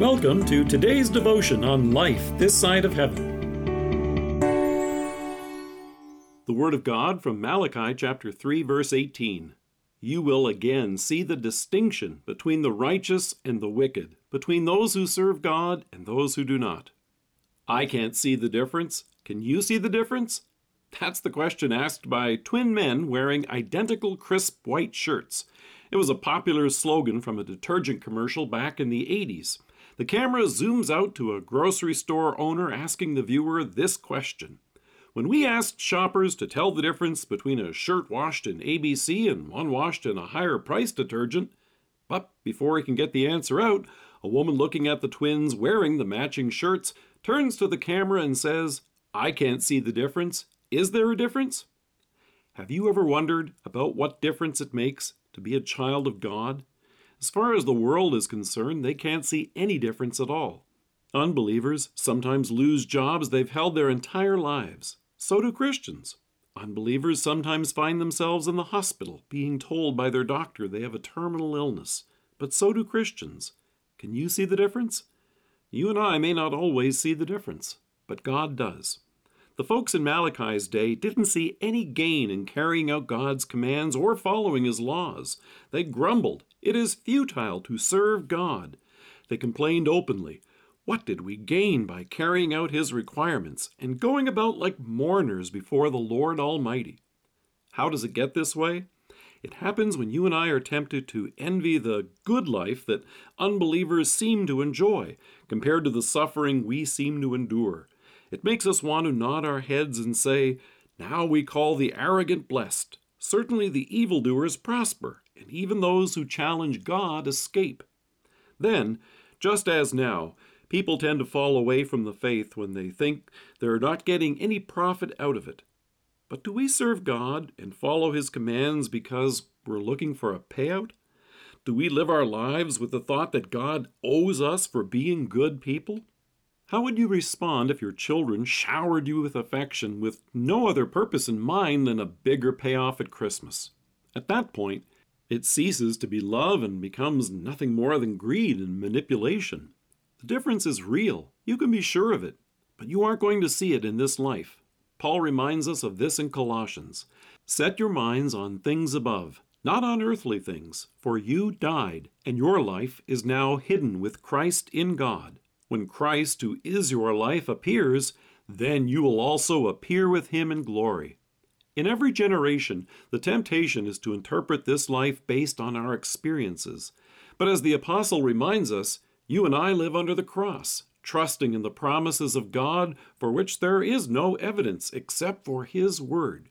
Welcome to today's devotion on life this side of heaven. The Word of God from Malachi chapter 3, verse 18. You will again see the distinction between the righteous and the wicked, between those who serve God and those who do not. I can't see the difference. Can you see the difference? That's the question asked by twin men wearing identical crisp white shirts. It was a popular slogan from a detergent commercial back in the 80s. The camera zooms out to a grocery store owner asking the viewer this question. When we asked shoppers to tell the difference between a shirt washed in ABC and one washed in a higher price detergent, but before he can get the answer out, a woman looking at the twins wearing the matching shirts turns to the camera and says, I can't see the difference. Is there a difference? Have you ever wondered about what difference it makes to be a child of God? As far as the world is concerned, they can't see any difference at all. Unbelievers sometimes lose jobs they've held their entire lives. So do Christians. Unbelievers sometimes find themselves in the hospital being told by their doctor they have a terminal illness. But so do Christians. Can you see the difference? You and I may not always see the difference, but God does. The folks in Malachi's day didn't see any gain in carrying out God's commands or following his laws. They grumbled, It is futile to serve God. They complained openly, What did we gain by carrying out his requirements and going about like mourners before the Lord Almighty? How does it get this way? It happens when you and I are tempted to envy the good life that unbelievers seem to enjoy compared to the suffering we seem to endure. It makes us want to nod our heads and say, Now we call the arrogant blessed. Certainly the evildoers prosper, and even those who challenge God escape. Then, just as now, people tend to fall away from the faith when they think they're not getting any profit out of it. But do we serve God and follow His commands because we're looking for a payout? Do we live our lives with the thought that God owes us for being good people? How would you respond if your children showered you with affection with no other purpose in mind than a bigger payoff at Christmas? At that point, it ceases to be love and becomes nothing more than greed and manipulation. The difference is real, you can be sure of it, but you aren't going to see it in this life. Paul reminds us of this in Colossians Set your minds on things above, not on earthly things, for you died, and your life is now hidden with Christ in God. When Christ, who is your life, appears, then you will also appear with him in glory. In every generation, the temptation is to interpret this life based on our experiences. But as the Apostle reminds us, you and I live under the cross, trusting in the promises of God for which there is no evidence except for His Word.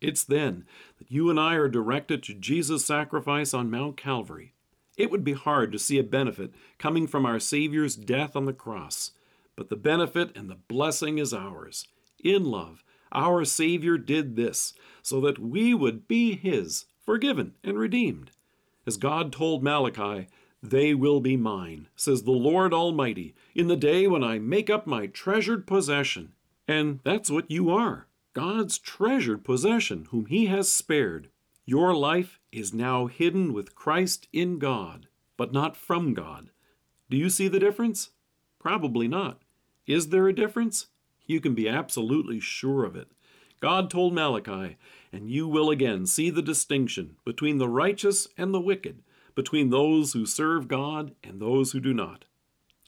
It's then that you and I are directed to Jesus' sacrifice on Mount Calvary. It would be hard to see a benefit coming from our Savior's death on the cross, but the benefit and the blessing is ours. In love, our Savior did this so that we would be His, forgiven and redeemed. As God told Malachi, They will be mine, says the Lord Almighty, in the day when I make up my treasured possession. And that's what you are God's treasured possession, whom He has spared. Your life is now hidden with Christ in God, but not from God. Do you see the difference? Probably not. Is there a difference? You can be absolutely sure of it. God told Malachi, and you will again see the distinction between the righteous and the wicked, between those who serve God and those who do not.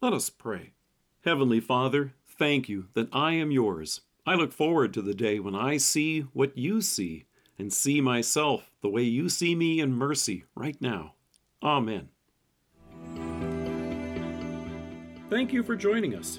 Let us pray. Heavenly Father, thank you that I am yours. I look forward to the day when I see what you see and see myself the way you see me in mercy right now. Amen. Thank you for joining us.